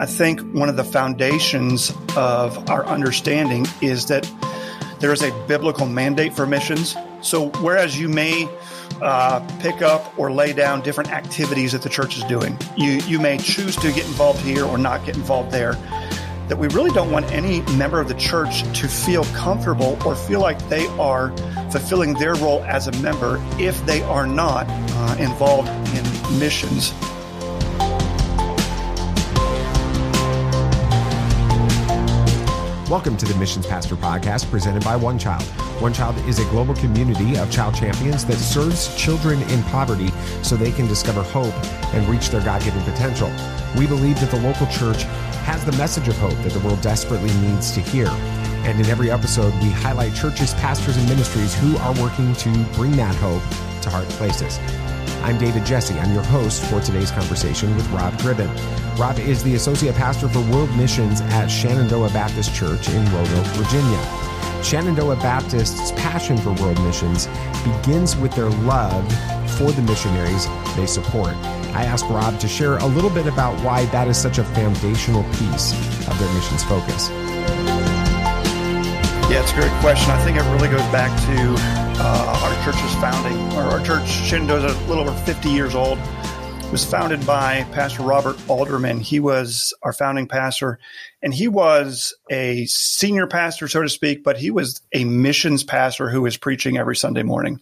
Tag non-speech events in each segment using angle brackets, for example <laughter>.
I think one of the foundations of our understanding is that there is a biblical mandate for missions. So, whereas you may uh, pick up or lay down different activities that the church is doing, you, you may choose to get involved here or not get involved there. That we really don't want any member of the church to feel comfortable or feel like they are fulfilling their role as a member if they are not uh, involved in missions. Welcome to the Missions Pastor Podcast presented by One Child. One Child is a global community of child champions that serves children in poverty so they can discover hope and reach their God given potential. We believe that the local church has the message of hope that the world desperately needs to hear. And in every episode, we highlight churches, pastors, and ministries who are working to bring that hope to hard places. I'm David Jesse. I'm your host for today's conversation with Rob Gribbin. Rob is the Associate Pastor for World Missions at Shenandoah Baptist Church in Roanoke, Virginia. Shenandoah Baptist's passion for world missions begins with their love for the missionaries they support. I asked Rob to share a little bit about why that is such a foundational piece of their missions focus. Yeah, it's a great question. I think it really goes back to uh, our church's founding. Our, our church, Shenandoah, is a little over 50 years old. It was founded by Pastor Robert Alderman. He was our founding pastor, and he was a senior pastor, so to speak, but he was a missions pastor who was preaching every Sunday morning.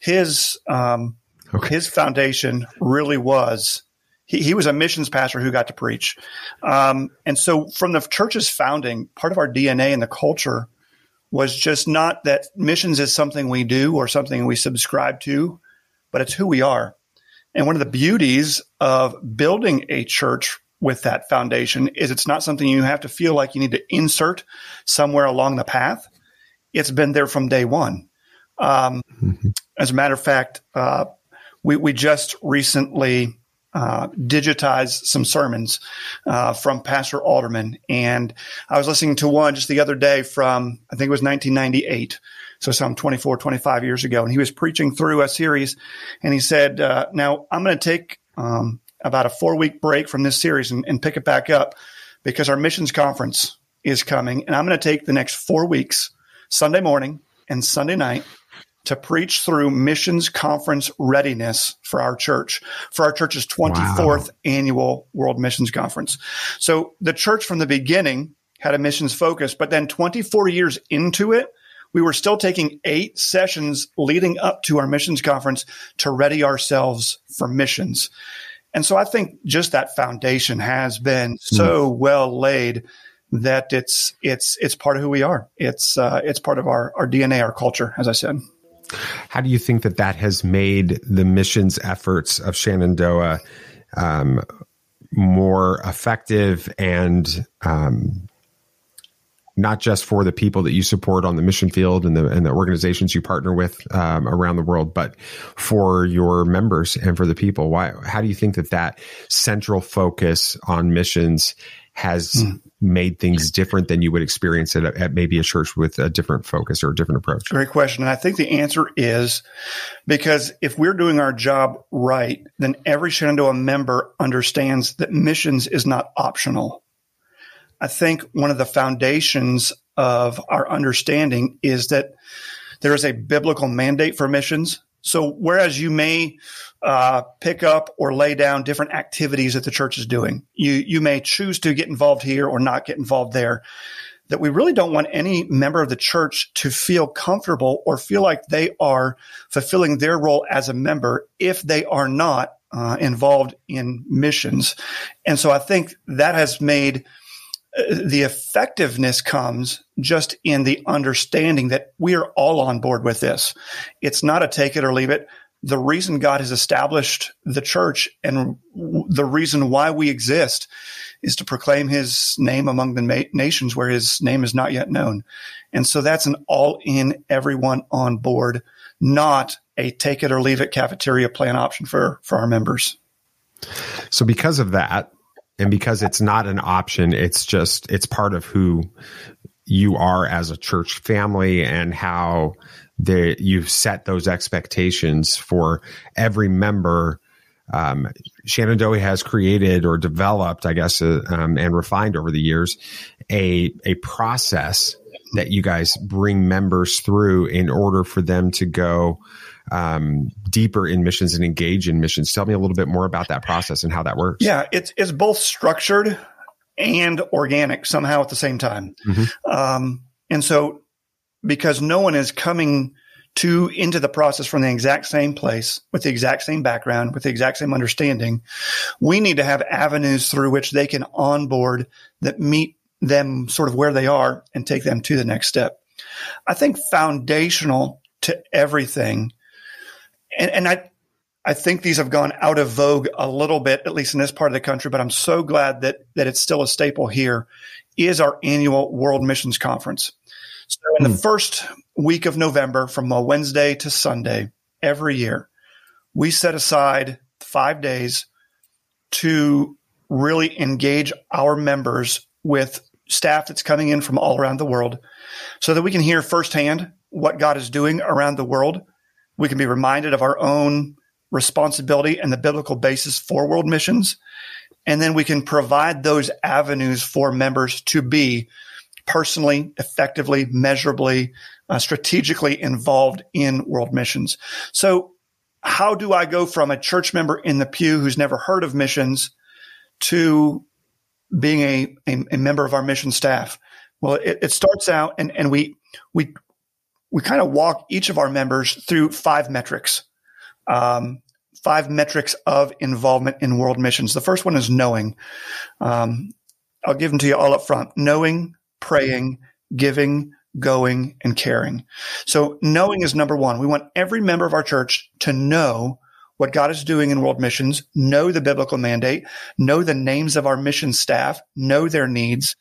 His um, okay. his foundation really was he, he was a missions pastor who got to preach. Um, and so from the church's founding, part of our DNA and the culture was just not that missions is something we do or something we subscribe to, but it's who we are. And one of the beauties of building a church with that foundation is it's not something you have to feel like you need to insert somewhere along the path. It's been there from day one. Um, mm-hmm. As a matter of fact, uh, we, we just recently uh, digitize some sermons uh, from Pastor Alderman. And I was listening to one just the other day from, I think it was 1998. So some 24, 25 years ago. And he was preaching through a series and he said, uh, now I'm going to take um, about a four week break from this series and, and pick it back up because our missions conference is coming. And I'm going to take the next four weeks, Sunday morning and Sunday night to preach through missions conference readiness for our church, for our church's 24th wow. annual World Missions Conference. So the church from the beginning had a missions focus, but then 24 years into it, we were still taking eight sessions leading up to our missions conference to ready ourselves for missions. And so I think just that foundation has been so mm. well laid that it's it's it's part of who we are. It's uh, it's part of our our DNA, our culture, as I said. How do you think that that has made the missions efforts of Shenandoah um, more effective and um, not just for the people that you support on the mission field and the and the organizations you partner with um, around the world, but for your members and for the people? Why? How do you think that that central focus on missions has mm. made things different than you would experience it at, maybe a church with a different focus or a different approach? Great question. And I think the answer is because if we're doing our job right, then every Shenandoah member understands that missions is not optional. I think one of the foundations of our understanding is that there is a biblical mandate for missions. So whereas you may uh, pick up or lay down different activities that the church is doing. You you may choose to get involved here or not get involved there. That we really don't want any member of the church to feel comfortable or feel like they are fulfilling their role as a member if they are not uh, involved in missions. And so I think that has made the effectiveness comes just in the understanding that we are all on board with this. It's not a take it or leave it the reason God has established the church and the reason why we exist is to proclaim his name among the ma- nations where his name is not yet known. And so that's an all in everyone on board, not a take it or leave it cafeteria plan option for, for our members. So because of that, and because it's not an option, it's just, it's part of who you are as a church family and how you've set those expectations for every member. Um, Shenandoah has created or developed, I guess, uh, um, and refined over the years a a process that you guys bring members through in order for them to go um, deeper in missions and engage in missions. Tell me a little bit more about that process and how that works. Yeah, it's it's both structured and organic somehow at the same time. Mm-hmm. Um, and so, because no one is coming to into the process from the exact same place with the exact same background with the exact same understanding we need to have avenues through which they can onboard that meet them sort of where they are and take them to the next step i think foundational to everything and, and i I think these have gone out of vogue a little bit, at least in this part of the country, but I'm so glad that, that it's still a staple here, is our annual World Missions Conference. So in the hmm. first week of November, from a Wednesday to Sunday every year, we set aside five days to really engage our members with staff that's coming in from all around the world so that we can hear firsthand what God is doing around the world. We can be reminded of our own responsibility and the biblical basis for world missions. And then we can provide those avenues for members to be personally, effectively, measurably, uh, strategically involved in world missions. So how do I go from a church member in the pew who's never heard of missions to being a, a, a member of our mission staff? Well, it, it starts out and, and we, we, we kind of walk each of our members through five metrics. Um, five metrics of involvement in world missions. The first one is knowing. Um, I'll give them to you all up front. Knowing, praying, giving, going, and caring. So knowing is number one. We want every member of our church to know what God is doing in world missions, know the biblical mandate, know the names of our mission staff, know their needs.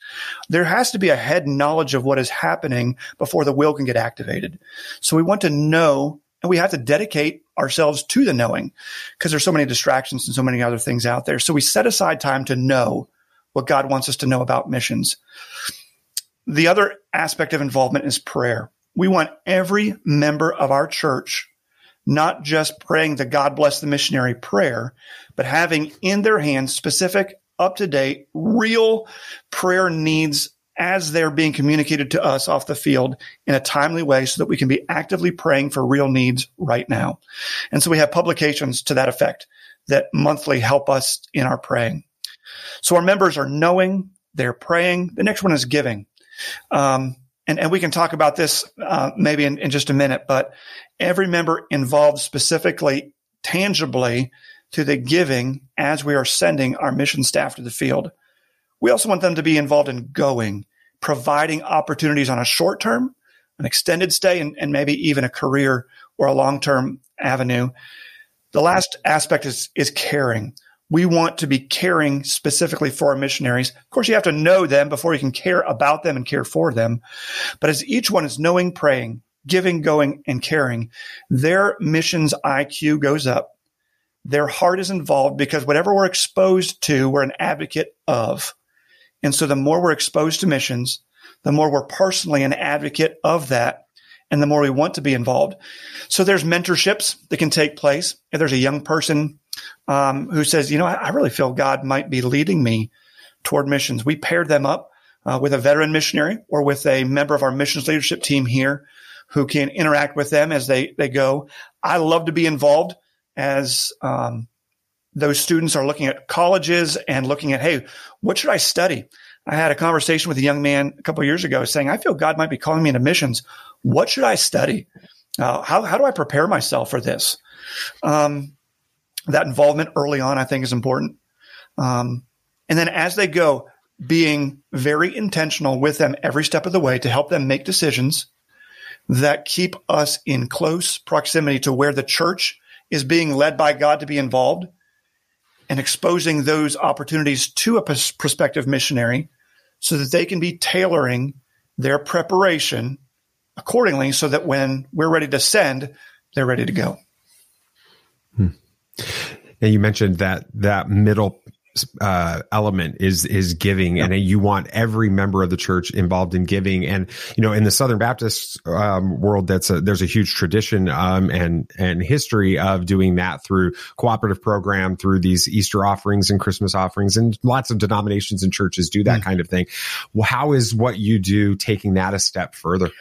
There has to be a head knowledge of what is happening before the will can get activated. So we want to know and we have to dedicate ourselves to the knowing because there's so many distractions and so many other things out there. So we set aside time to know what God wants us to know about missions. The other aspect of involvement is prayer. We want every member of our church not just praying the God bless the missionary prayer, but having in their hands specific, up to date, real prayer needs as they're being communicated to us off the field in a timely way so that we can be actively praying for real needs right now. And so we have publications to that effect that monthly help us in our praying. So our members are knowing, they're praying. The next one is giving. Um, and, and we can talk about this uh, maybe in, in just a minute, but every member involved specifically, tangibly to the giving as we are sending our mission staff to the field. We also want them to be involved in going, providing opportunities on a short term, an extended stay, and, and maybe even a career or a long term avenue. The last aspect is, is caring. We want to be caring specifically for our missionaries. Of course, you have to know them before you can care about them and care for them. But as each one is knowing, praying, giving, going, and caring, their missions IQ goes up. Their heart is involved because whatever we're exposed to, we're an advocate of. And so the more we're exposed to missions, the more we're personally an advocate of that and the more we want to be involved. So there's mentorships that can take place. If there's a young person um, who says, you know, I, really feel God might be leading me toward missions, we paired them up uh, with a veteran missionary or with a member of our missions leadership team here who can interact with them as they, they go. I love to be involved as um, those students are looking at colleges and looking at, hey, what should I study? I had a conversation with a young man a couple years ago saying, I feel God might be calling me into missions. What should I study? Uh, how, how do I prepare myself for this? Um, that involvement early on, I think, is important. Um, and then as they go, being very intentional with them every step of the way to help them make decisions that keep us in close proximity to where the church is being led by God to be involved and exposing those opportunities to a prospective missionary so that they can be tailoring their preparation accordingly so that when we're ready to send, they're ready to go. And you mentioned that that middle uh, element is is giving, yep. and you want every member of the church involved in giving. And you know, in the Southern Baptist um, world, that's a, there's a huge tradition um, and and history of doing that through cooperative program, through these Easter offerings and Christmas offerings, and lots of denominations and churches do that mm. kind of thing. Well, how is what you do taking that a step further?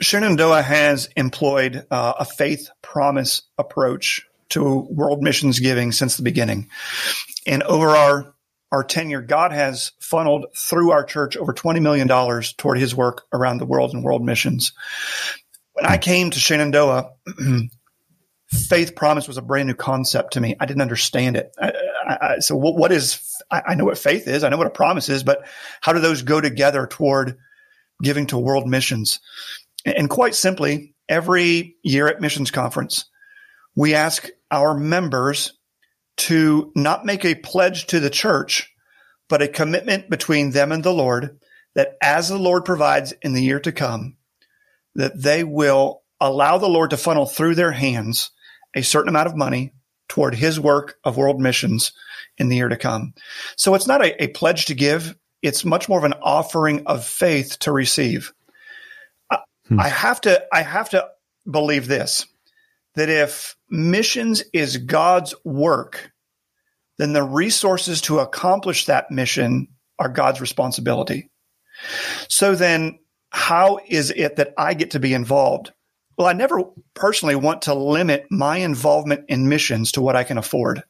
Shenandoah has employed uh, a faith promise approach to world missions giving since the beginning. And over our, our tenure, God has funneled through our church over $20 million toward his work around the world and world missions. When I came to Shenandoah, <clears throat> faith promise was a brand new concept to me. I didn't understand it. I, I, so what, what is, I, I know what faith is. I know what a promise is, but how do those go together toward giving to world missions? And quite simply, every year at missions conference, we ask our members to not make a pledge to the church, but a commitment between them and the Lord that as the Lord provides in the year to come, that they will allow the Lord to funnel through their hands a certain amount of money toward his work of world missions in the year to come. So it's not a, a pledge to give. It's much more of an offering of faith to receive. Hmm. I have to, I have to believe this, that if missions is God's work, then the resources to accomplish that mission are God's responsibility. So then how is it that I get to be involved? Well, I never personally want to limit my involvement in missions to what I can afford.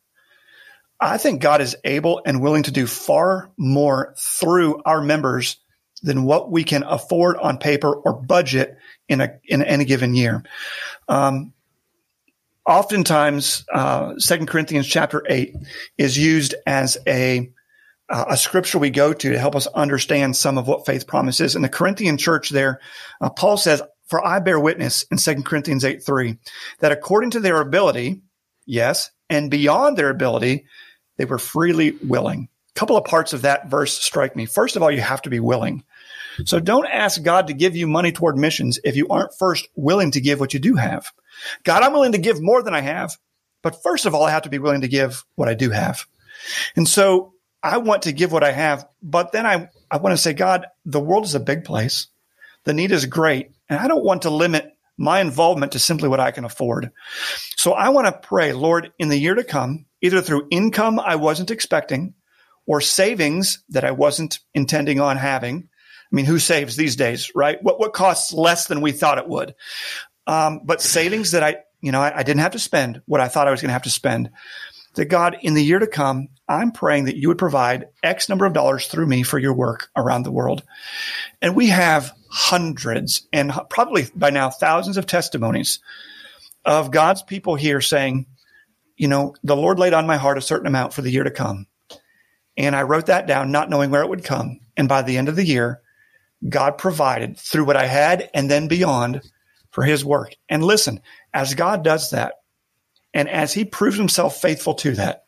I think God is able and willing to do far more through our members than what we can afford on paper or budget in a in any given year. Um, oftentimes, uh, Second Corinthians chapter eight is used as a uh, a scripture we go to to help us understand some of what faith promises. In the Corinthian church, there, uh, Paul says, "For I bear witness in Second Corinthians eight three that according to their ability, yes, and beyond their ability, they were freely willing." A couple of parts of that verse strike me. First of all, you have to be willing. So don't ask God to give you money toward missions if you aren't first willing to give what you do have. God, I'm willing to give more than I have, but first of all, I have to be willing to give what I do have. And so I want to give what I have, but then I, I want to say, God, the world is a big place. The need is great. And I don't want to limit my involvement to simply what I can afford. So I want to pray, Lord, in the year to come, either through income I wasn't expecting or savings that I wasn't intending on having, I mean, who saves these days, right? What what costs less than we thought it would? Um, but savings that I, you know, I, I didn't have to spend what I thought I was going to have to spend. That God, in the year to come, I'm praying that you would provide X number of dollars through me for your work around the world. And we have hundreds and probably by now thousands of testimonies of God's people here saying, you know, the Lord laid on my heart a certain amount for the year to come. And I wrote that down, not knowing where it would come. And by the end of the year, God provided through what I had and then beyond for his work. And listen, as God does that, and as he proves himself faithful to that,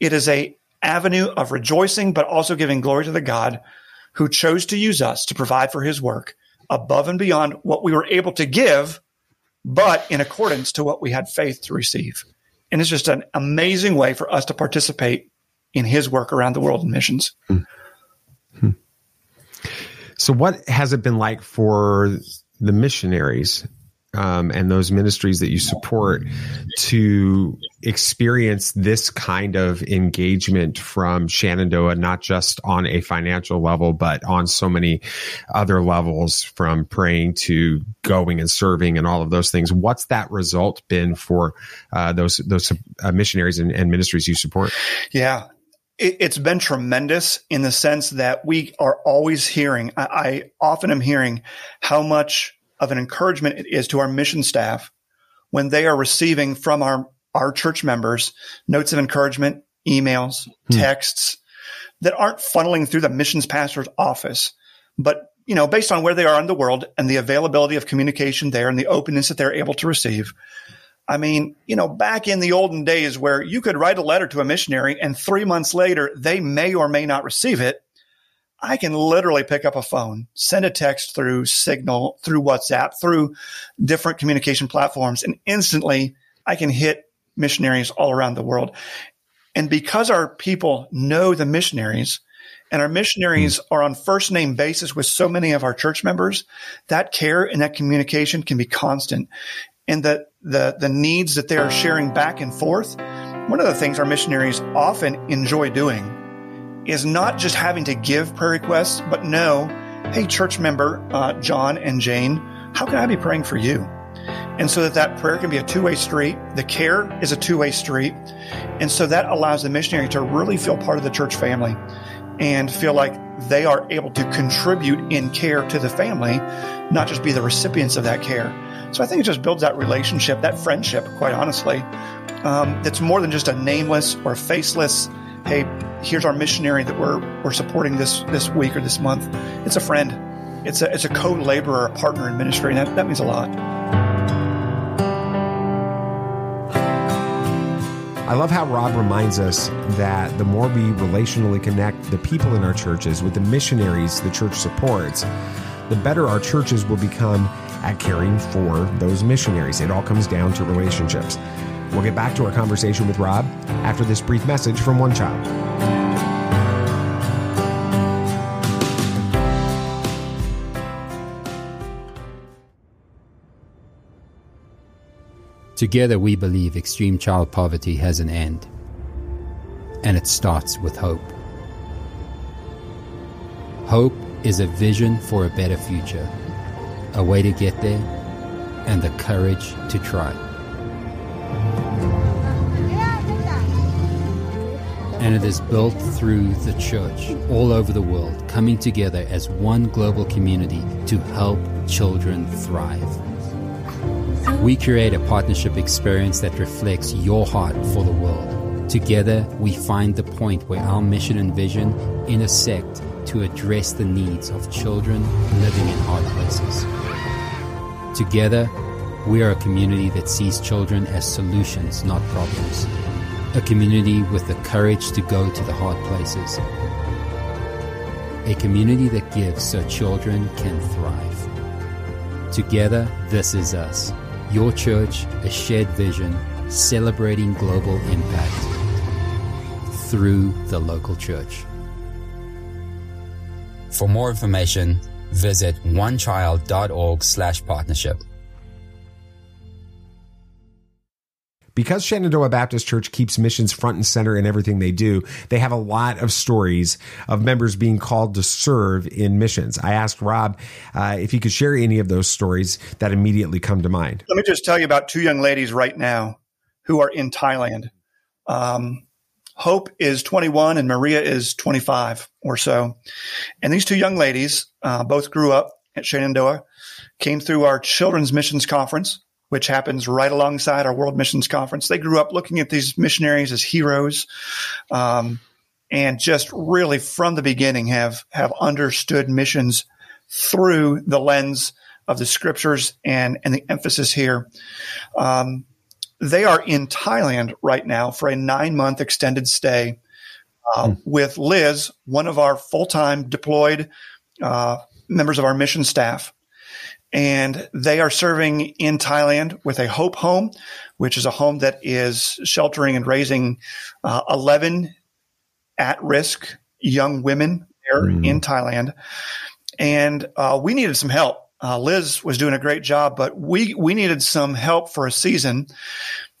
it is a avenue of rejoicing, but also giving glory to the God who chose to use us to provide for his work above and beyond what we were able to give, but in accordance to what we had faith to receive. And it's just an amazing way for us to participate in his work around the world in missions. Mm-hmm. So, what has it been like for the missionaries um, and those ministries that you support to experience this kind of engagement from Shenandoah, not just on a financial level, but on so many other levels from praying to going and serving and all of those things. What's that result been for uh, those those uh, missionaries and, and ministries you support? Yeah, it, has been tremendous in the sense that we are always hearing, I, I often am hearing how much of an encouragement it is to our mission staff when they are receiving from our, our church members notes of encouragement, emails, hmm. texts that aren't funneling through the missions pastor's office, but you know, based on where they are in the world and the availability of communication there and the openness that they're able to receive, I mean, you know, back in the olden days where you could write a letter to a missionary and three months later they may or may not receive it, I can literally pick up a phone, send a text through Signal, through WhatsApp, through different communication platforms, and instantly I can hit missionaries all around the world. And because our people know the missionaries and our missionaries mm. are on first name basis with so many of our church members, that care and that communication can be constant. And the, the, the needs that they are sharing back and forth. One of the things our missionaries often enjoy doing is not just having to give prayer requests, but know, hey, church member, uh, John and Jane, how can I be praying for you? And so that that prayer can be a two way street. The care is a two way street. And so that allows the missionary to really feel part of the church family and feel like they are able to contribute in care to the family, not just be the recipients of that care. So I think it just builds that relationship, that friendship, quite honestly, um, that's more than just a nameless or faceless, hey, here's our missionary that we're, we're supporting this, this week or this month. It's a friend. It's a, it's a co-laborer, a partner in ministry, and that, that means a lot. I love how Rob reminds us that the more we relationally connect the people in our churches with the missionaries the church supports, the better our churches will become at caring for those missionaries. It all comes down to relationships. We'll get back to our conversation with Rob after this brief message from One Child. Together, we believe extreme child poverty has an end, and it starts with hope. Hope is a vision for a better future, a way to get there, and the courage to try. And it is built through the church all over the world, coming together as one global community to help children thrive. We create a partnership experience that reflects your heart for the world. Together, we find the point where our mission and vision intersect to address the needs of children living in hard places. Together, we are a community that sees children as solutions, not problems. A community with the courage to go to the hard places. A community that gives so children can thrive. Together, this is us. Your church, a shared vision, celebrating global impact through the local church. For more information, visit onechild.org/partnership. because Shenandoah Baptist Church keeps missions front and center in everything they do, they have a lot of stories of members being called to serve in missions. I asked Rob uh, if he could share any of those stories that immediately come to mind. Let me just tell you about two young ladies right now who are in Thailand. Um, Hope is 21 and Maria is 25 or so. And these two young ladies uh, both grew up at Shenandoah, came through our children's missions conference which happens right alongside our World Missions Conference. They grew up looking at these missionaries as heroes, um, and just really from the beginning have have understood missions through the lens of the scriptures and and the emphasis here. Um, they are in Thailand right now for a nine month extended stay uh, mm. with Liz, one of our full time deployed uh, members of our mission staff and they are serving in Thailand with a Hope Home, which is a home that is sheltering and raising uh, 11 at risk young women there mm. in Thailand. And uh, we needed some help. Uh, Liz was doing a great job, but we, we needed some help for a season.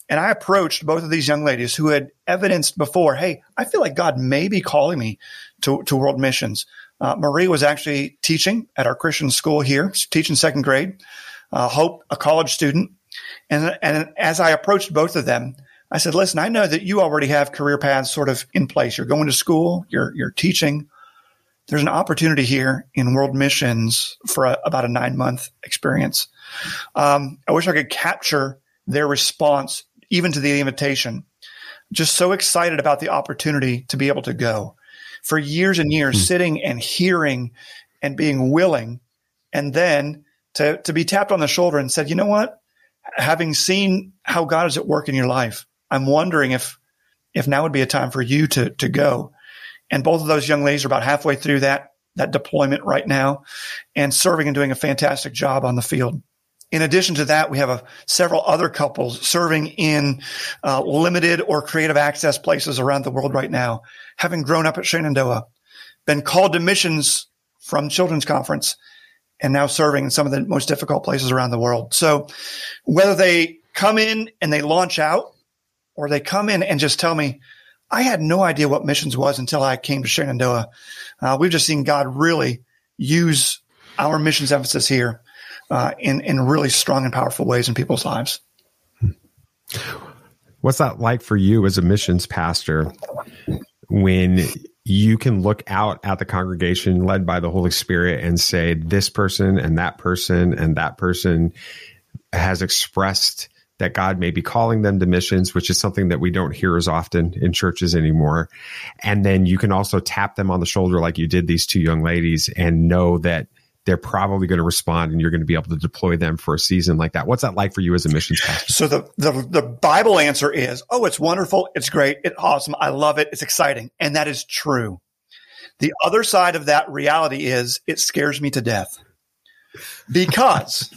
And I approached both of these young ladies who had evidenced before, hey, I feel like God may be calling me to, to world missions. Uh, Marie was actually teaching at our Christian school here, teaching second grade. Uh, Hope, a college student. And, and as I approached both of them, I said, listen, I know that you already have career paths sort of in place. You're going to school, you're, you're teaching. There's an opportunity here in world missions for a, about a nine month experience. Um, I wish I could capture their response even to the invitation. Just so excited about the opportunity to be able to go for years and years, mm. sitting and hearing and being willing, and then to, to be tapped on the shoulder and said, you know what? Having seen how God is at work in your life, I'm wondering if, if now would be a time for you to, to go. And both of those young ladies are about halfway through that, that deployment right now and serving and doing a fantastic job on the field. In addition to that, we have a, several other couples serving in uh, limited or creative access places around the world right now, having grown up at Shenandoah, been called to missions from Children's Conference, and now serving in some of the most difficult places around the world. So whether they come in and they launch out or they come in and just tell me, I had no idea what missions was until I came to Shenandoah. Uh, we've just seen God really use our missions emphasis here uh, in in really strong and powerful ways in people's lives. What's that like for you as a missions pastor when you can look out at the congregation led by the Holy Spirit and say, this person and that person and that person has expressed that God may be calling them to missions, which is something that we don't hear as often in churches anymore. And then you can also tap them on the shoulder like you did these two young ladies and know that they're probably going to respond and you're going to be able to deploy them for a season like that. What's that like for you as a missions pastor? So the, the, the Bible answer is, oh, it's wonderful. It's great. It's awesome. I love it. It's exciting. And that is true. The other side of that reality is it scares me to death because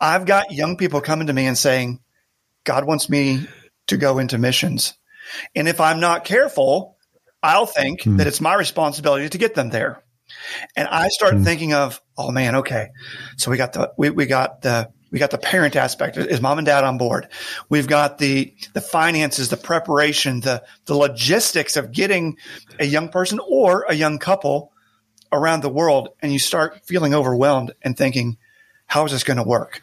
I've got young people coming to me and saying, God wants me to go into missions. And if I'm not careful, I'll think hmm. that it's my responsibility to get them there. And I start mm. thinking of, oh man, okay. So we got the, we, we got the, we got the parent aspect. Is mom and dad on board? We've got the, the finances, the preparation, the, the logistics of getting a young person or a young couple around the world. And you start feeling overwhelmed and thinking, how is this going to work?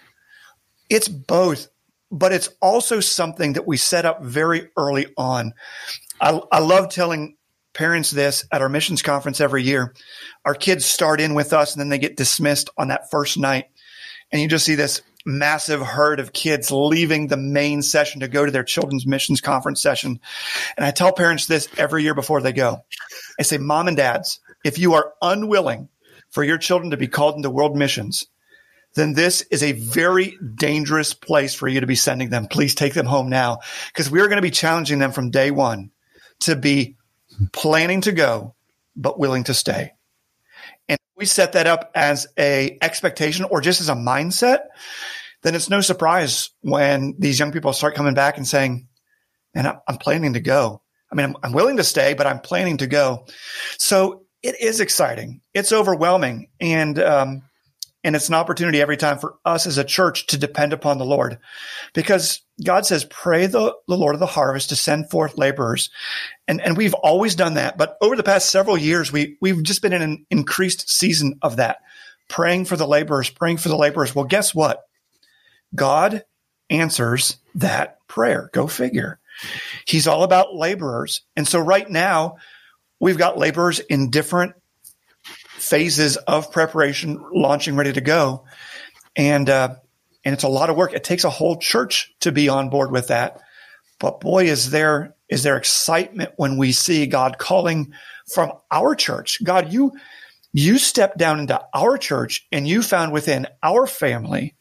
It's both, but it's also something that we set up very early on. I, I love telling parents this at our missions conference every year. Our kids start in with us and then they get dismissed on that first night. And you just see this massive herd of kids leaving the main session to go to their children's missions conference session. And I tell parents this every year before they go. I say, mom and dads, if you are unwilling for your children to be called into world missions, then this is a very dangerous place for you to be sending them. Please take them home now because we are going to be challenging them from day one to be planning to go, but willing to stay. And we set that up as a expectation or just as a mindset, then it's no surprise when these young people start coming back and saying, man, I'm planning to go. I mean, I'm, I'm willing to stay, but I'm planning to go. So it is exciting. It's overwhelming. And, um, and it's an opportunity every time for us as a church to depend upon the Lord because God says, pray the, the Lord of the harvest to send forth laborers. And, and we've always done that. But over the past several years, we, we've just been in an increased season of that, praying for the laborers, praying for the laborers. Well, guess what? God answers that prayer. Go figure. He's all about laborers. And so right now, we've got laborers in different phases of preparation, launching, ready to go. And, uh, and it's a lot of work. It takes a whole church to be on board with that. But boy, is there, is there excitement when we see God calling from our church. God, you, you stepped down into our church and you found within our family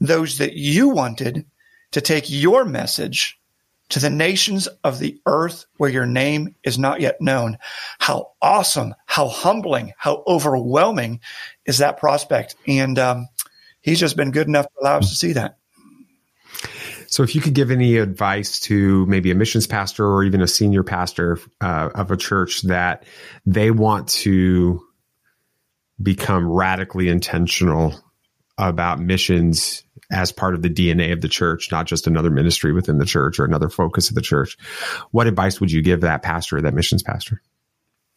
those that you wanted to take your message to the nations of the earth where your name is not yet known. How awesome, how humbling, how overwhelming is that prospect? And um, he's just been good enough to allow us to see that. So, if you could give any advice to maybe a missions pastor or even a senior pastor uh, of a church that they want to become radically intentional about missions as part of the DNA of the church, not just another ministry within the church or another focus of the church. What advice would you give that pastor, that missions pastor?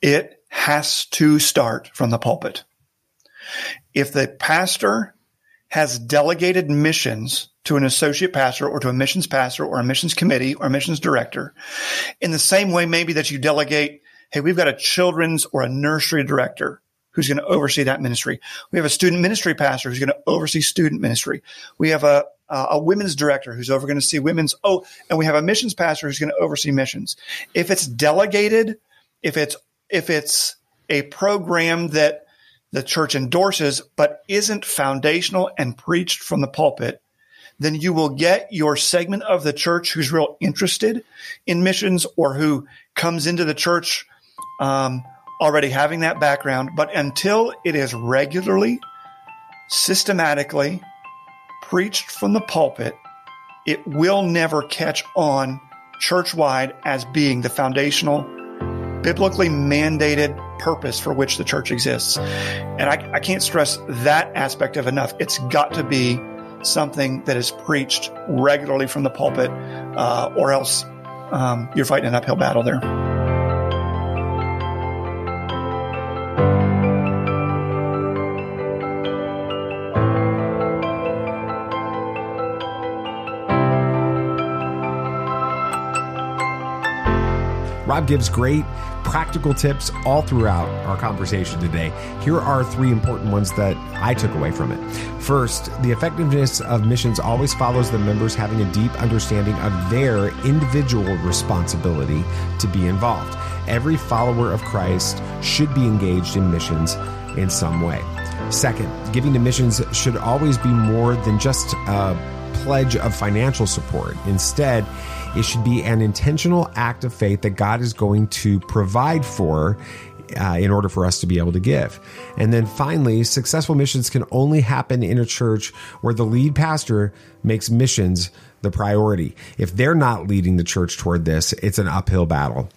It has to start from the pulpit. If the pastor has delegated missions to an associate pastor or to a missions pastor or a missions committee or missions director, in the same way maybe that you delegate, hey, we've got a children's or a nursery director who's going to oversee that ministry. We have a student ministry pastor who's going to oversee student ministry. We have a uh, a women's director who's over going to see women's. Oh, and we have a missions pastor who's going to oversee missions. If it's delegated, if it's if it's a program that the church endorses but isn't foundational and preached from the pulpit, then you will get your segment of the church who's real interested in missions or who comes into the church um, already having that background, but until it is regularly, systematically, preached from the pulpit, it will never catch on church-wide as being the foundational, biblically mandated purpose for which the church exists. And I, I can't stress that aspect of enough. It's got to be something that is preached regularly from the pulpit, uh, or else um, you're fighting an uphill battle there. Rob gives great practical tips all throughout our conversation today. Here are three important ones that I took away from it. First, the effectiveness of missions always follows the members having a deep understanding of their individual responsibility to be involved. Every follower of Christ should be engaged in missions in some way. Second, giving to missions should always be more than just a pledge of financial support. Instead, it should be an intentional act of faith that God is going to provide for uh, in order for us to be able to give. And then finally, successful missions can only happen in a church where the lead pastor makes missions the priority. If they're not leading the church toward this, it's an uphill battle.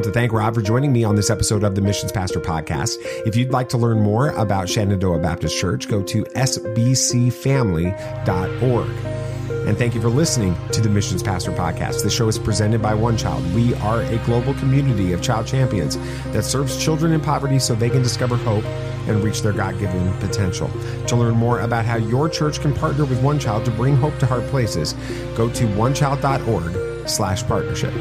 Want to thank Rob for joining me on this episode of the Missions Pastor Podcast. If you'd like to learn more about Shenandoah Baptist Church, go to sbcfamily.org. And thank you for listening to the Missions Pastor Podcast. The show is presented by One Child. We are a global community of child champions that serves children in poverty so they can discover hope and reach their God given potential. To learn more about how your church can partner with One Child to bring hope to hard places, go to onechild.org slash partnership.